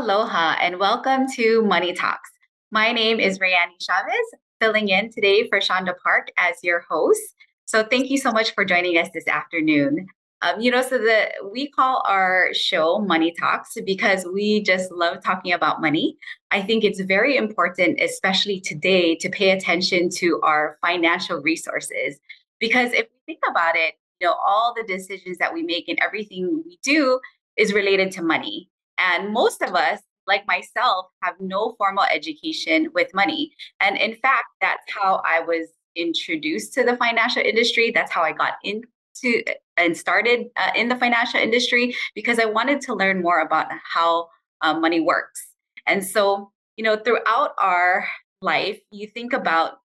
Aloha and welcome to Money Talks. My name is Rayani Chavez, filling in today for Shonda Park as your host. So thank you so much for joining us this afternoon. Um, you know, so the we call our show Money Talks because we just love talking about money. I think it's very important, especially today, to pay attention to our financial resources. Because if we think about it, you know, all the decisions that we make and everything we do is related to money. And most of us, like myself, have no formal education with money. And in fact, that's how I was introduced to the financial industry. That's how I got into and started uh, in the financial industry because I wanted to learn more about how uh, money works. And so, you know, throughout our life, you think about,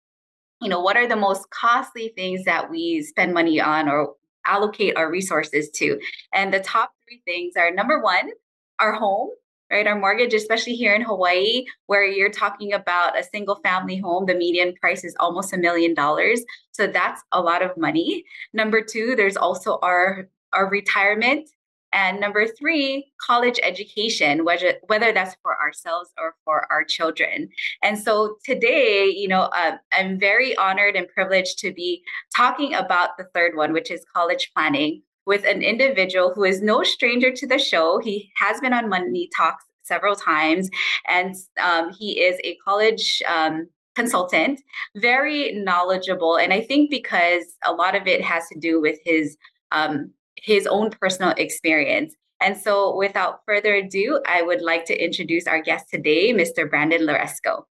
you know, what are the most costly things that we spend money on or allocate our resources to? And the top three things are number one, our home, right? Our mortgage, especially here in Hawaii, where you're talking about a single family home, the median price is almost a million dollars. So that's a lot of money. Number two, there's also our our retirement. And number three, college education, whether, whether that's for ourselves or for our children. And so today, you know, uh, I'm very honored and privileged to be talking about the third one, which is college planning with an individual who is no stranger to the show. He has been on Money Talks several times, and um, he is a college um, consultant, very knowledgeable. And I think because a lot of it has to do with his um, his own personal experience. And so, without further ado, I would like to introduce our guest today, Mr. Brandon Loresco.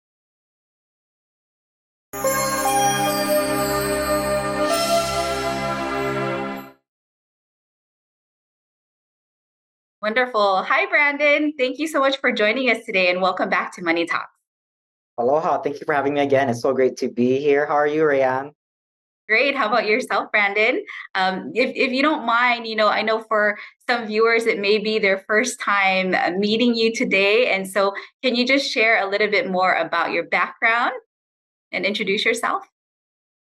Wonderful. Hi, Brandon. Thank you so much for joining us today and welcome back to Money Talks. Aloha. Thank you for having me again. It's so great to be here. How are you, Rayan? Great. How about yourself, Brandon? Um, if, if you don't mind, you know, I know for some viewers, it may be their first time uh, meeting you today. And so, can you just share a little bit more about your background and introduce yourself?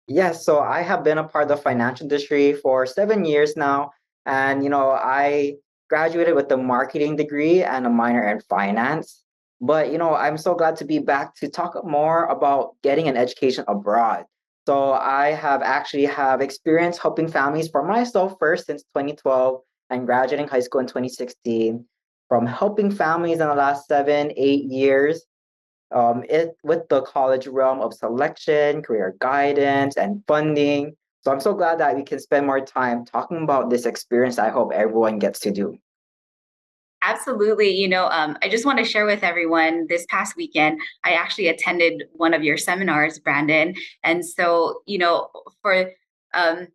Yes. So, I have been a part of the financial industry for seven years now. And, you know, I graduated with a marketing degree and a minor in finance. But you know, I'm so glad to be back to talk more about getting an education abroad. So I have actually have experience helping families for myself first since 2012 and graduating high school in 2016. From helping families in the last seven, eight years, um, it with the college realm of selection, career guidance, and funding. So I'm so glad that we can spend more time talking about this experience I hope everyone gets to do. Absolutely. You know, um, I just want to share with everyone this past weekend, I actually attended one of your seminars, Brandon. And so, you know, for um,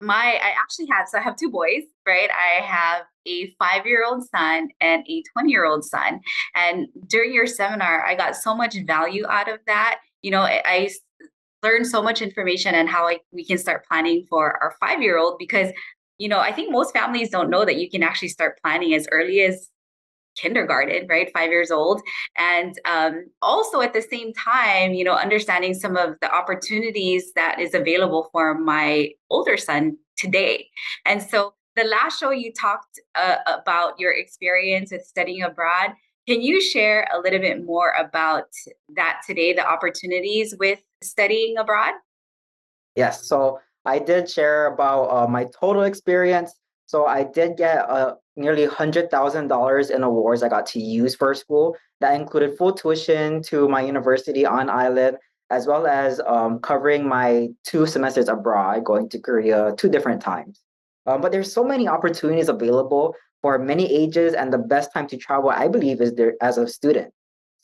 my, I actually have, so I have two boys, right? I have a five year old son and a 20 year old son. And during your seminar, I got so much value out of that. You know, I, I learned so much information and how like we can start planning for our five year old because you know i think most families don't know that you can actually start planning as early as kindergarten right? Five years old. And um, also at the same time you know understanding some of the opportunities that is available for my older son today. And so the last show you talked uh, about your experience with studying abroad can you share a little bit more about that today, the opportunities with studying abroad? Yes. So I did share about uh, my total experience. So I did get uh, nearly $100,000 in awards I got to use for school. That included full tuition to my university on island, as well as um, covering my two semesters abroad, going to Korea two different times. Um, but there's so many opportunities available for many ages, and the best time to travel, I believe, is there as a student.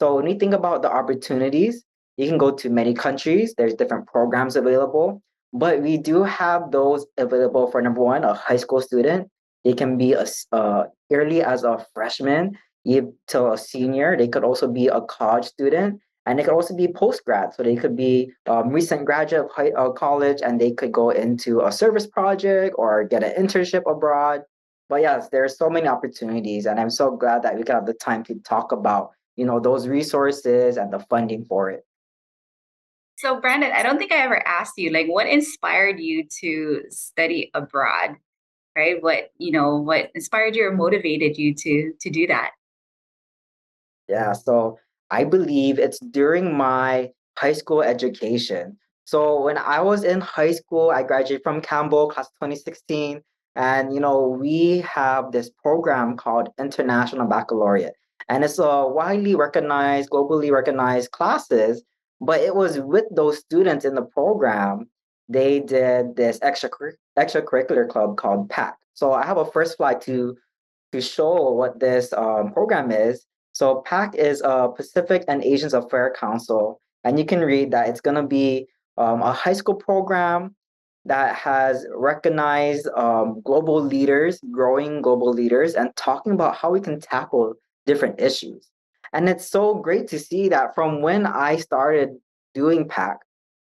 So when you think about the opportunities, you can go to many countries. There's different programs available, but we do have those available for number one, a high school student. They can be a uh, early as a freshman to a senior. They could also be a college student, and they could also be post grad. So they could be um, recent graduate of high, uh, college, and they could go into a service project or get an internship abroad but yes, there are so many opportunities, and I'm so glad that we can have the time to talk about you know those resources and the funding for it. So, Brandon, I don't think I ever asked you like what inspired you to study abroad, right? What you know, what inspired you or motivated you to to do that? Yeah, so I believe it's during my high school education. So when I was in high school, I graduated from Campbell, class 2016, and you know we have this program called International Baccalaureate, and it's a widely recognized, globally recognized classes. But it was with those students in the program, they did this extra extracurricular club called PAC. So I have a first flight to to show what this um, program is. So PAC is a Pacific and Asians Affairs Council, and you can read that it's going to be um, a high school program that has recognized um, global leaders, growing global leaders, and talking about how we can tackle different issues. And it's so great to see that from when I started doing PAC,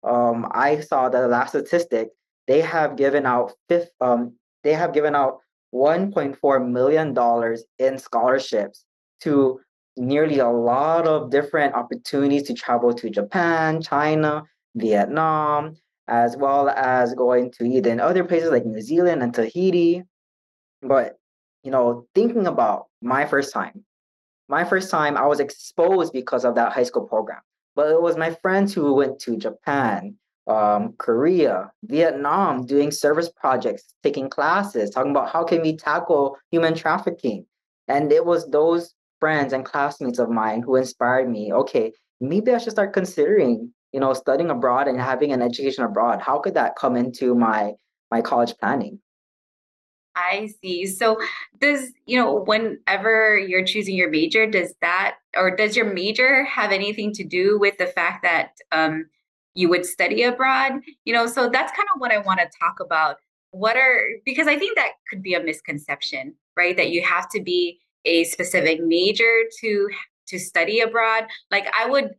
um, I saw the last statistic they have given out fifth, um, they have given out 1.4 million dollars in scholarships to nearly a lot of different opportunities to travel to Japan, China, Vietnam, as well as going to even other places like New Zealand and Tahiti. But you know, thinking about my first time, my first time I was exposed because of that high school program. But it was my friends who went to Japan, um, Korea, Vietnam, doing service projects, taking classes, talking about how can we tackle human trafficking. And it was those friends and classmates of mine who inspired me. Okay, maybe I should start considering, you know, studying abroad and having an education abroad. How could that come into my my college planning? I see. So does, you know, whenever you're choosing your major, does that or does your major have anything to do with the fact that um, you would study abroad? You know, so that's kind of what I want to talk about. What are because I think that could be a misconception, right? That you have to be a specific major to to study abroad. Like I would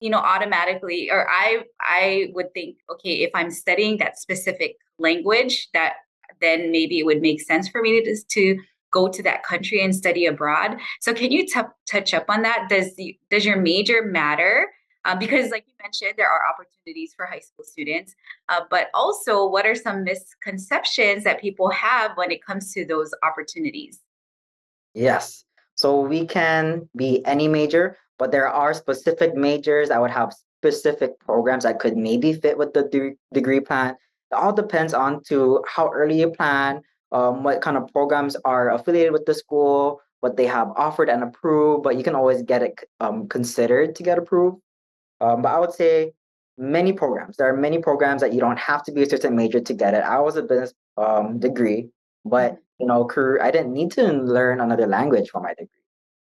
you know automatically or i i would think okay if i'm studying that specific language that then maybe it would make sense for me to, to go to that country and study abroad. So can you t- touch up on that? Does the, does your major matter? Uh, because like you mentioned, there are opportunities for high school students, uh, but also what are some misconceptions that people have when it comes to those opportunities? Yes. So we can be any major, but there are specific majors that would have specific programs that could maybe fit with the de- degree plan it all depends on to how early you plan, um, what kind of programs are affiliated with the school, what they have offered and approved, but you can always get it um, considered to get approved. Um, but I would say many programs. There are many programs that you don't have to be a certain major to get it. I was a business um, degree, but you know, career, I didn't need to learn another language for my degree.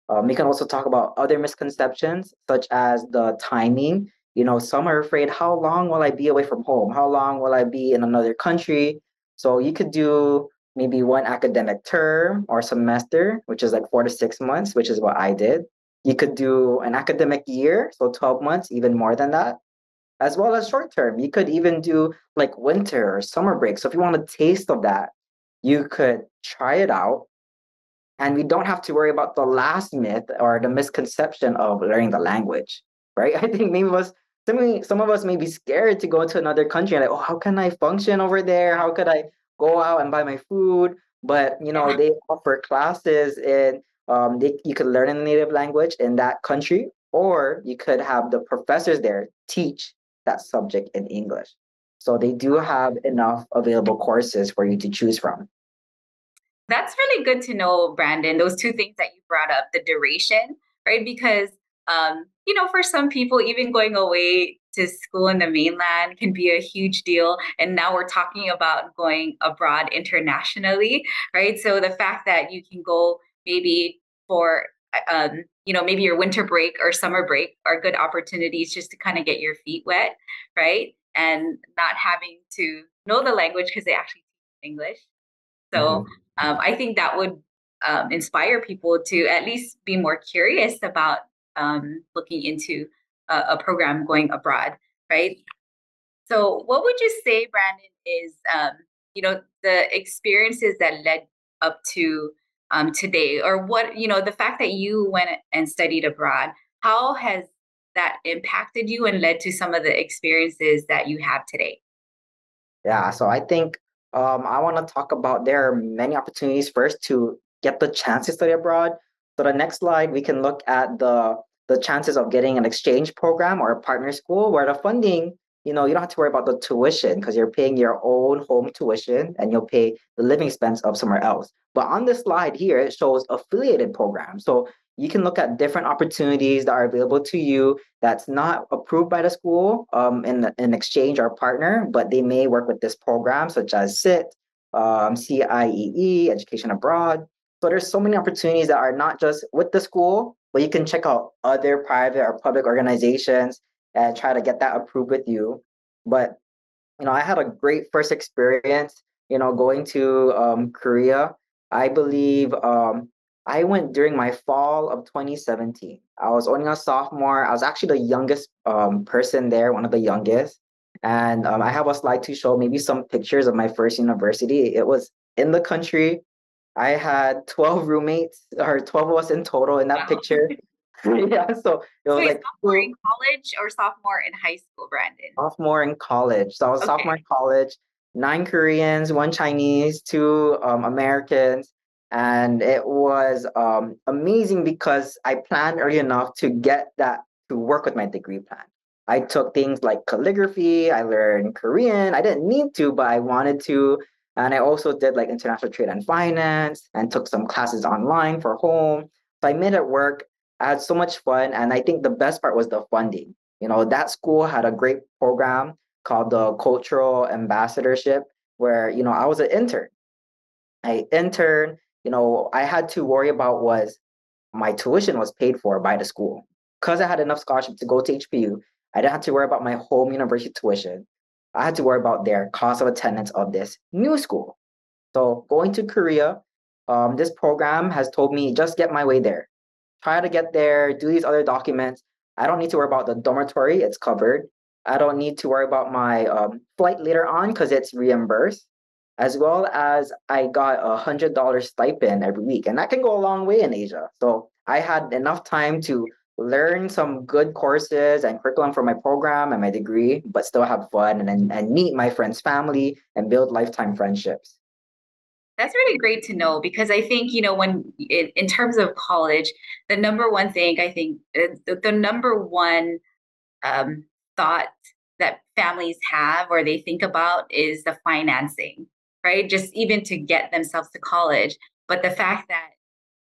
Um, we can also talk about other misconceptions, such as the timing you know some are afraid how long will i be away from home? How long will i be in another country? So you could do maybe one academic term or semester which is like four to six months which is what i did. You could do an academic year so 12 months even more than that as well as short term. You could even do like winter or summer break. So if you want a taste of that you could try it out. And we don't have to worry about the last myth or the misconception of learning the language right? I think maybe was some some of us may be scared to go to another country like oh how can i function over there? How could i go out and buy my food? But you know they offer classes and um, they, you could learn a native language in that country or you could have the professors there teach that subject in english. So they do have enough available courses for you to choose from. That's really good to know brandon those two things that you brought up the duration right? Because um, you know, for some people, even going away to school in the mainland can be a huge deal. And now we're talking about going abroad internationally, right? So the fact that you can go maybe for, um, you know, maybe your winter break or summer break are good opportunities just to kind of get your feet wet, right? And not having to know the language because they actually teach English. So mm-hmm. um, I think that would um, inspire people to at least be more curious about um, looking into a, a, program going abroad, right? So, what would you say, Brandon, is um, you know the experiences that led up to um, today, or what you know the fact that you went and studied abroad? How has that impacted you and led to some of the experiences that you have today? Yeah, so I think um, I want to talk about there are many opportunities first to get the chance to study abroad. So the next slide, we can look at the the chances of getting an exchange program or a partner school where the funding, you know, you don't have to worry about the tuition because you're paying your own home tuition and you'll pay the living expense of somewhere else. But on this slide here, it shows affiliated programs. So you can look at different opportunities that are available to you that's not approved by the school um, in, in exchange or partner, but they may work with this program such as SIT, um, CIEE, Education Abroad. So there's so many opportunities that are not just with the school, but you can check out other private or public organizations and try to get that approved with you. But you know, I had a great first experience. You know, going to um, Korea. I believe um, I went during my fall of 2017. I was only a sophomore. I was actually the youngest um, person there, one of the youngest. And um, I have a slide to show maybe some pictures of my first university. It was in the country. I had 12 roommates, or 12 of us in total in that wow. picture. yeah, so it was like sophomore in college or sophomore in high school, Brandon? Sophomore in college. So I was okay. sophomore in college, nine Koreans, one Chinese, two um, Americans. And it was um, amazing because I planned early enough to get that to work with my degree plan. I took things like calligraphy, I learned Korean. I didn't need to, but I wanted to. And I also did like international trade and finance and took some classes online for home. So I made it work. I had so much fun. And I think the best part was the funding. You know, that school had a great program called the Cultural Ambassadorship, where, you know, I was an intern. I interned, you know, I had to worry about was my tuition was paid for by the school. Because I had enough scholarship to go to HPU, I didn't have to worry about my home university tuition. I had to worry about their cost of attendance of this new school. So going to Korea, um, this program has told me just get my way there. Try to get there, do these other documents. I don't need to worry about the dormitory, it's covered. I don't need to worry about my um, flight later on because it's reimbursed, as well as I got a hundred dollar stipend every week, and that can go a long way in Asia. So I had enough time to learn some good courses and curriculum for my program and my degree, but still have fun and, and meet my friends' family and build lifetime friendships. That's really great to know because I think, you know, when in, in terms of college, the number one thing I think uh, the, the number one um, thought that families have or they think about is the financing, right? Just even to get themselves to college. But the fact that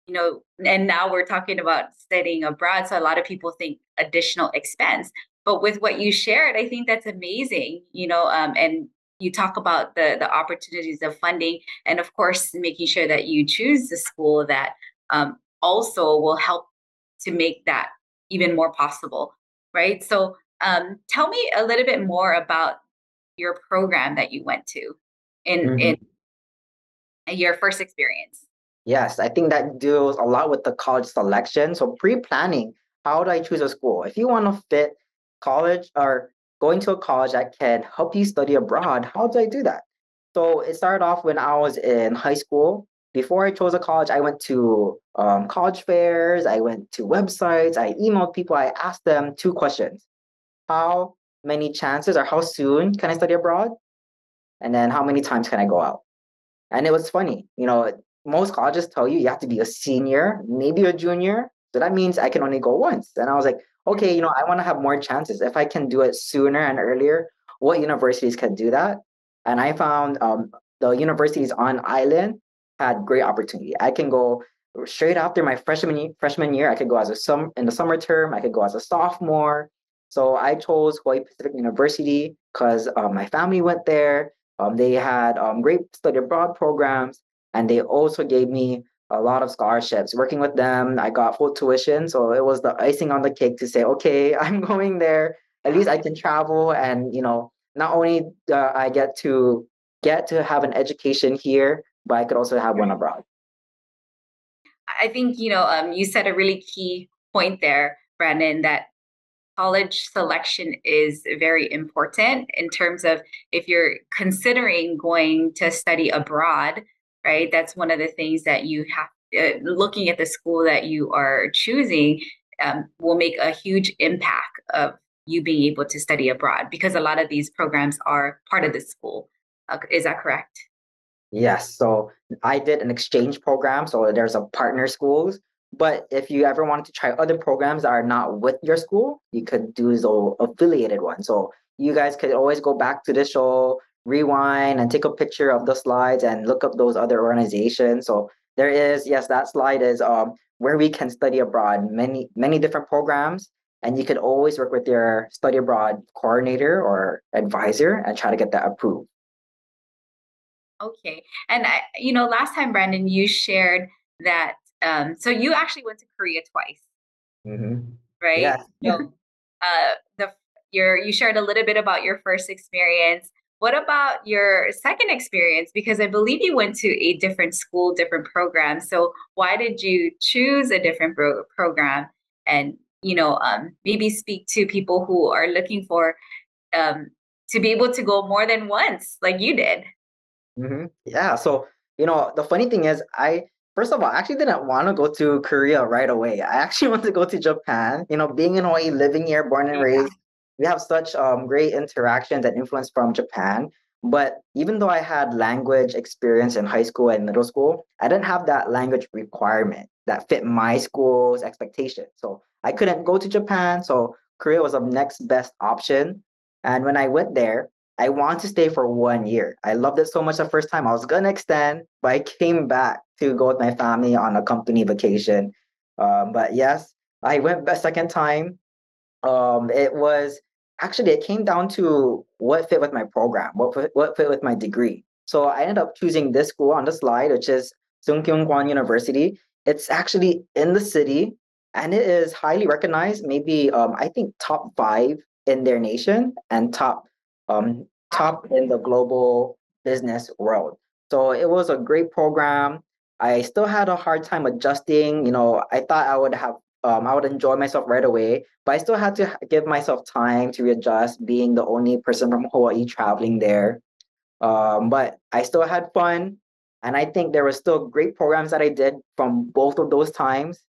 you know, and now we're talking about studying abroad. So a lot of people think additional expense. But with what you shared, I think that's amazing, you know, um, and you talk about the the opportunities of funding and of course making sure that you choose the school that um, also will help to make that even more possible right so um, tell me a little bit more about your program that you went to in mm-hmm. in your first experience Yes, I think that deals a lot with the college selection. So pre-planning, how do I choose a school? If you want to fit college or going to a college that can help you study abroad, how do I do that? So it started off when I was in high school. Before I chose a college, I went to um, college fairs, I went to websites, I emailed people, I asked them two questions. How many chances or how soon can I study abroad? And then how many times can I go out? And it was funny, you know, most colleges tell you you have to be a senior, maybe a junior. So that means I can only go once. And I was like, okay, you know, I want to have more chances. If I can do it sooner and earlier, what universities can do that? And I found um, the universities on island had great opportunity. I can go straight after my freshman year, freshman year. I could go as a sum in the summer term. I could go as a sophomore. So I chose Hawaii Pacific University because um, my family went there. Um, they had um, great study abroad programs, and they also gave me a lot of scholarships. Working with them, I got full tuition. So it was the icing on the cake to say, okay, I'm going there. At least I can travel. And, you know, not only uh, I get to get to have an education here, but I could also have one abroad. I think, you know, um, you said a really key point there, Brandon, that college selection is very important in terms of if you're considering going to study abroad right? That's one of the things that you have, uh, looking at the school that you are choosing um, will make a huge impact of you being able to study abroad because a lot of these programs are part of the school. Uh, is that correct? Yes. So I did an exchange program. So there's a partner schools, But if you ever wanted to try other programs that are not with your school, you could do those affiliated ones. So you guys could always go back to the show, rewind, and take a picture of the slides and look up those other organizations. So there is, yes, that slide is um, where we can study abroad, many, many different programs. And you could always work with your study abroad coordinator or advisor and try to get that approved. Okay. And I, you know, last time, Brandon, you shared that. Um, so you actually went to Korea twice, mm-hmm. right? Yeah. So, uh, the your you shared a little bit about your first experience. What about your second experience? Because I believe you went to a different school, different program. So why did you choose a different pro- program? And you know, um, maybe speak to people who are looking for um, to be able to go more than once, like you did. Mm-hmm. Yeah. So, you know, the funny thing is, I first of all, I actually didn't want to go to Korea right away. I actually wanted to go to Japan. You know, being in Hawaii, living here, born and raised, we have such um, great interactions and influence from Japan. But even though I had language experience in high school and middle school, I didn't have that language requirement that fit my school's expectation. So I couldn't go to Japan. So Korea was the next best option. And when I went there, I want to stay for one year. I loved it so much the first time. I was gonna extend, but I came back to go with my family on a company vacation. Um, but yes, I went a second time. Um, it was actually it came down to what fit with my program, what fit, what fit with my degree. So I ended up choosing this school on the slide, which is Sungkyunkwan Kwan University. It's actually in the city, and it is highly recognized. Maybe um, I think top five in their nation and top um, top in the global business world. So it was a great program. I still had a hard time adjusting. You know, I thought I would have, um, I would enjoy myself right away, but I still had to give myself time to readjust, being the only person from Hawaii traveling there. Um, but I still had fun, and I think there were still great programs that I did from both of those times.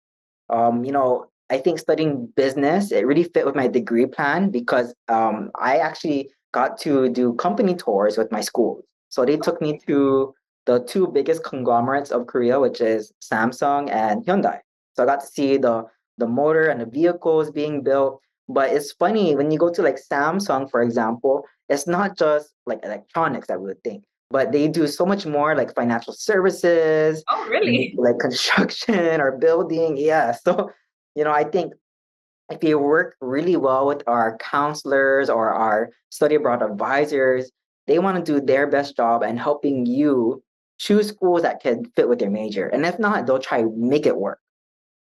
Um, you know, I think studying business it really fit with my degree plan because um, I actually got to do company tours with my schools. So they took me to the two biggest conglomerates of Korea, which is Samsung and Hyundai. So I got to see the the motor and the vehicles being built. But it's funny when you go to like Samsung, for example, it's not just like electronics that we would think, but they do so much more like financial services. Oh, really? Like construction or building. Yeah. So, you know, I think if you work really well with our counselors or our study abroad advisors, they want to do their best job and helping you choose schools that can fit with your major. And if not, they'll try make it work.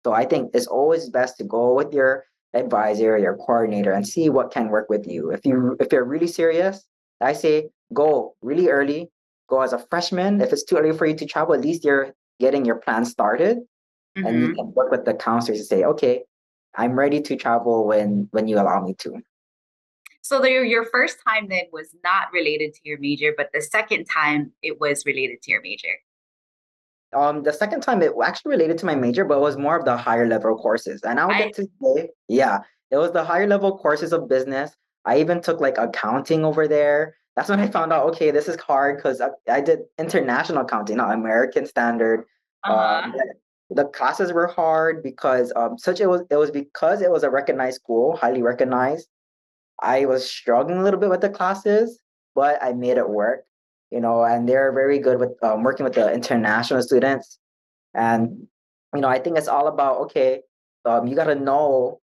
So I think it's always best to go with your advisor, your coordinator, and see what can work with you. If you if you're really serious, I say go really early. Go as a freshman. If it's too early for you to travel, at least you're getting your plan started. Mm-hmm. And you mm-hmm. can work with the counselors to say, okay, I'm ready to travel when when you allow me to. So the, your first time then was not related to your major, but the second time it was related to your major. Um, the second time it actually related to my major, but it was more of the higher level courses. And I'll get to say, yeah, it was the higher level courses of business. I even took like accounting over there. That's when I found out, okay, this is hard because I, I, did international accounting, not American standard. Uh-huh. Um, the classes were hard because um such it was it was because it was a recognized school, highly recognized. I was struggling a little bit with the classes, but I made it work. You know, and they're very good with um, working with the international students. And you know, I think it's all about okay, um, you got to know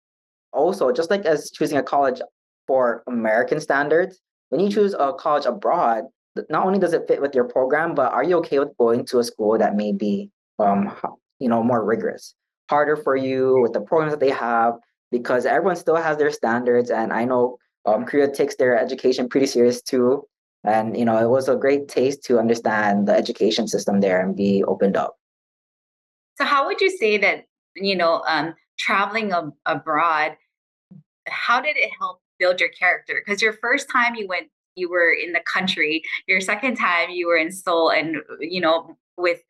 also just like as choosing a college for American standards. When you choose a college abroad, not only does it fit with your program, but are you okay with going to a school that may be um, you know more rigorous harder for you with the programs that they have because everyone still has their standards and i know um, korea takes their education pretty serious too and you know it was a great taste to understand the education system there and be opened up so how would you say that you know um, traveling ab- abroad how did it help build your character because your first time you went you were in the country your second time you were in seoul and you know with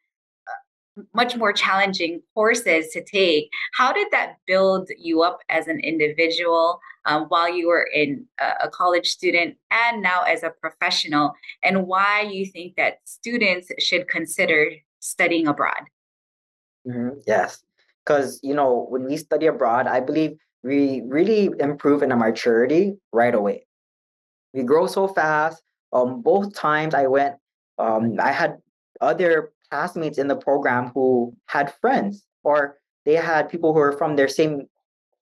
much more challenging courses to take. How did that build you up as an individual um, while you were in a, college student and now as a professional, and why you think that students should consider studying abroad? Mm-hmm. Yes. because you know when we study abroad, I believe we really improve in our maturity right away. We grow so fast. Um, both times I went, um, I had other classmates in the program who had friends or they had people who were from their same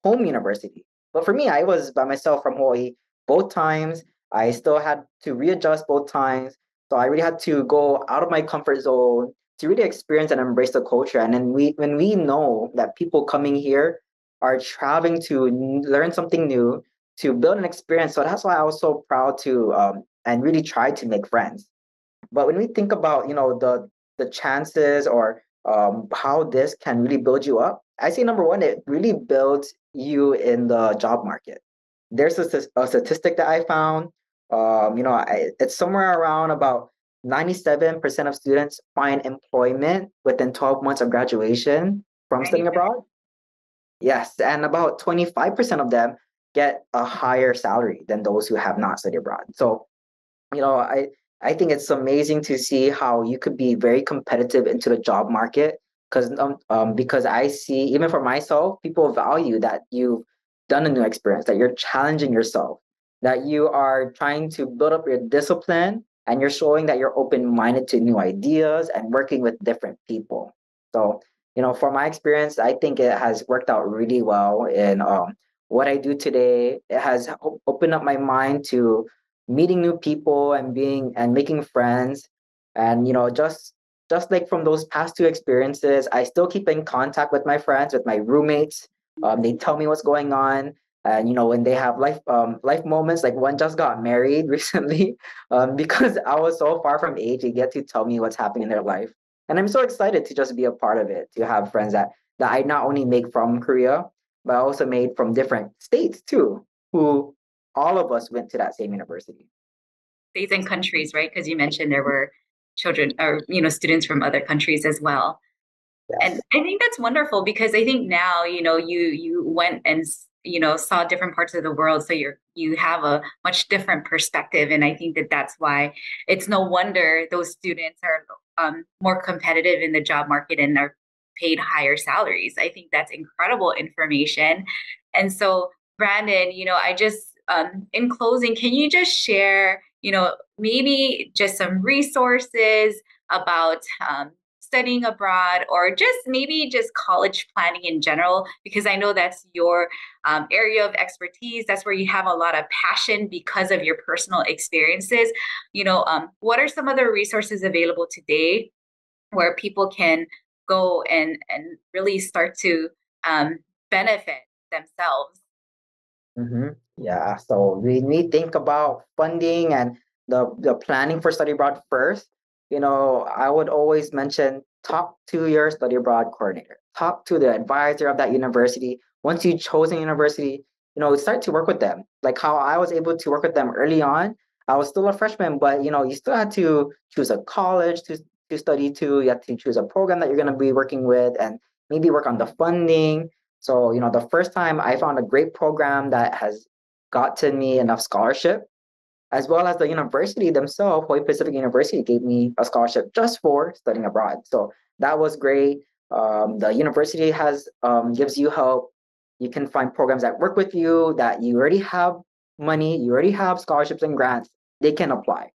home university. But for me, I was by myself from Hawaii both times. I still had to readjust both times. So I really had to go out of my comfort zone to really experience and embrace the culture. And then we, when we know that people coming here are traveling to learn something new, to build an experience. So that's why I was so proud to um, and really try to make friends. But when we think about you know the the chances or um, how this can really build you up, I say number one, it really builds you in the job market. There's a, a statistic that I found. Um, you know, I, it's somewhere around about 97% of students find employment within 12 months of graduation from studying abroad. Yes, and about 25% of them get a higher salary than those who have not studied abroad. So, you know, I I think it's amazing to see how you could be very competitive into the job market because um, um because I see even for myself, people value that you've done a new experience, that you're challenging yourself, that you are trying to build up your discipline and you're showing that you're open-minded to new ideas and working with different people. So you know, for my experience, I think it has worked out really well in um, what I do today. It has opened up my mind to meeting new people and being and making friends. And you know, just just like from those past two experiences, I still keep in contact with my friends, with my roommates. Um, they tell me what's going on, and you know, when they have life um, life moments, like one just got married recently, um, because I was so far from age, they get to tell me what's happening in their life. And i'm so excited to just be a part of it to have friends that that i not only make from korea but also made from different states too who all of us went to that same university. States and countries right? Because you mentioned there were children or you know students from other countries as well yes. and i think that's wonderful because i think now you know you you went and you know saw different parts of the world so you're you have a much different perspective and i think that that's why it's no wonder those students are um, more competitive in the job market and are paid higher salaries. I think that's incredible information. And so, Brandon, you know, I just, um, in closing, can you just share, you know, maybe just some resources about um, studying abroad or just maybe just college planning in general because i know that's your um, area of expertise. That's where you have a lot of passion because of your personal experiences. You know um, what are some other resources available today where people can go and and really start to um, benefit themselves mm-hmm. yeah so when we think about funding and the, the planning for study abroad first you know, I would always mention talk to your study abroad coordinator, talk to the advisor of that university. Once you chose a university, you know, start to work with them. Like how I was able to work with them early on. I was still a freshman, but you know, you still had to choose a college to to study to. You have to choose a program that you're going to be working with, and maybe work on the funding. So, you know, the first time I found a great program that has gotten me enough scholarship as well as the university themselves, Hawaii Pacific University gave me a scholarship just for studying abroad. So that was great. Um, the university has um, gives you help. You can find programs that work with you that you already have money, you already have scholarships and grants. They can apply.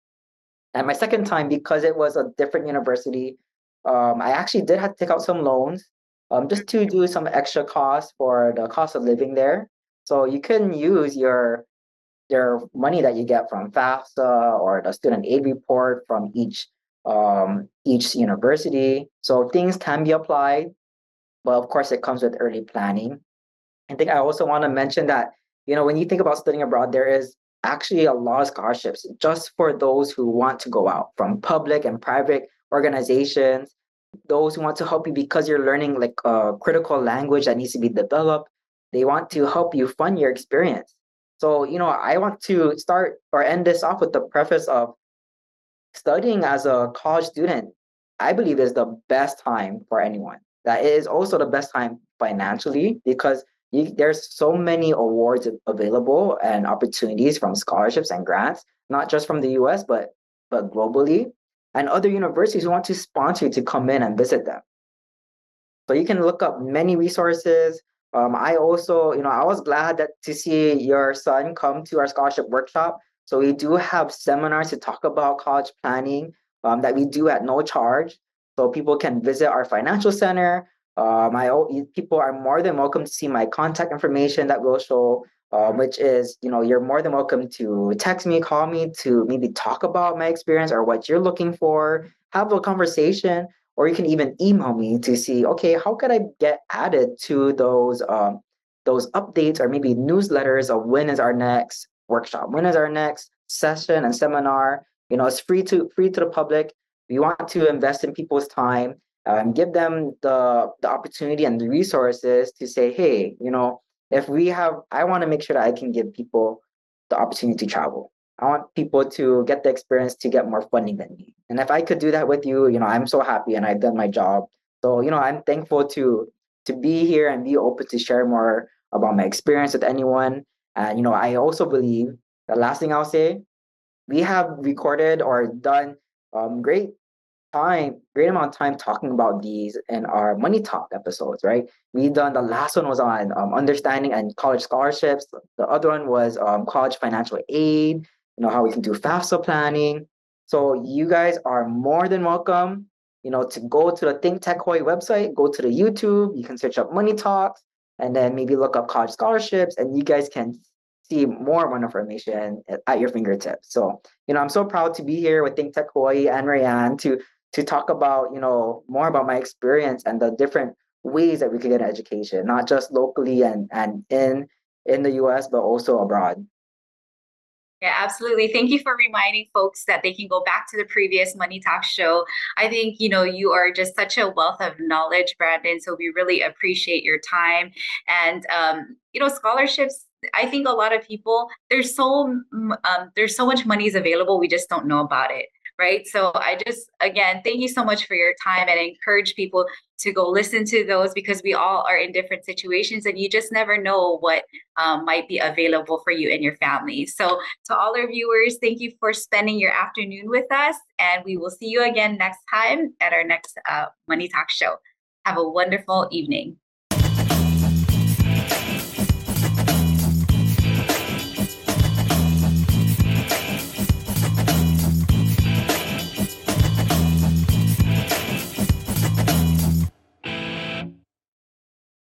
And my second time, because it was a different university, um, I actually did have to take out some loans um, just to do some extra costs for the cost of living there. So you can use your their money that you get from FAFSA or the student aid report from each um, each university. So things can be applied, but of course it comes with early planning. I think I also want to mention that you know when you think about studying abroad, there is actually a lot of scholarships just for those who want to go out from public and private organizations those who want to help you because you're learning like a critical language that needs to be developed they want to help you fund your experience so, you know, I want to start or end this off with the preface of studying as a college student, I believe is the best time for anyone. That is also the best time financially because you, there's so many awards available and opportunities from scholarships and grants, not just from the US, but but globally, and other universities want to sponsor you to come in and visit them. So you can look up many resources. Um, I also, you know, I was glad that to see your son come to our scholarship workshop. So we do have seminars to talk about college planning um, that we do at no charge. So people can visit our financial center. Uh, my people are more than welcome to see my contact information that we'll show, um, which is, you know, you're more than welcome to text me, call me to maybe talk about my experience or what you're looking for, have a conversation, or you can even email me to see, okay, how could I get added to those um, those updates or maybe newsletters of when is our next workshop, when is our next session and seminar. You know, it's free to free to the public. We want to invest in people's time and give them the the opportunity and the resources to say, hey, you know, if we have, I want to make sure that I can give people the opportunity to travel. I want people to get the experience to get more funding than me. And if I could do that with you, you know, I'm so happy and I've done my job. So, you know, I'm thankful to to be here and be open to share more about my experience with anyone. And you know, I also believe the last thing I'll say, we have recorded or done um, great time, great amount of time talking about these in our money talk episodes, right? We done the last one was on um, understanding and college scholarships. The other one was um, college financial aid. You know how we can do FAFSA planning. So you guys are more than welcome. You know to go to the Think Tech Hawaii website, go to the YouTube. You can search up money talks, and then maybe look up college scholarships, and you guys can see more more information at your fingertips. So, you know, I'm so proud to be here with Think Tech Hawaii and Rayanne to to talk about, you know, more about my experience and the different ways that we can get an education, not just locally and, and in in the US, but also abroad. Yeah, absolutely. Thank you for reminding folks that they can go back to the previous Money Talk show. I think, you know, you are just such a wealth of knowledge, Brandon. So we really appreciate your time. And, um, you know, scholarships, I think a lot of people, there's so, um, there's so much money is available. We just don't know about it right? So I just, again, thank you so much for your time and encourage people to go listen to those because we all are in different situations and you just never know what um, might be available for you and your family. So to all our viewers, thank you for spending your afternoon with us and we will see you again next time at our next uh, Money Talk show. Have a wonderful evening.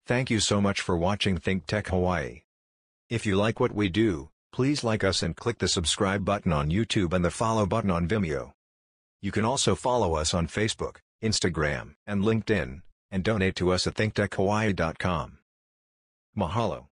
Thank you so much for watching Think Tech Hawaii. If you like what we do, please like us and click the subscribe button on YouTube and the follow button on Vimeo. You can also follow us on Facebook, Instagram, and LinkedIn, and donate to us at thinktechhawaii.com. Mahalo.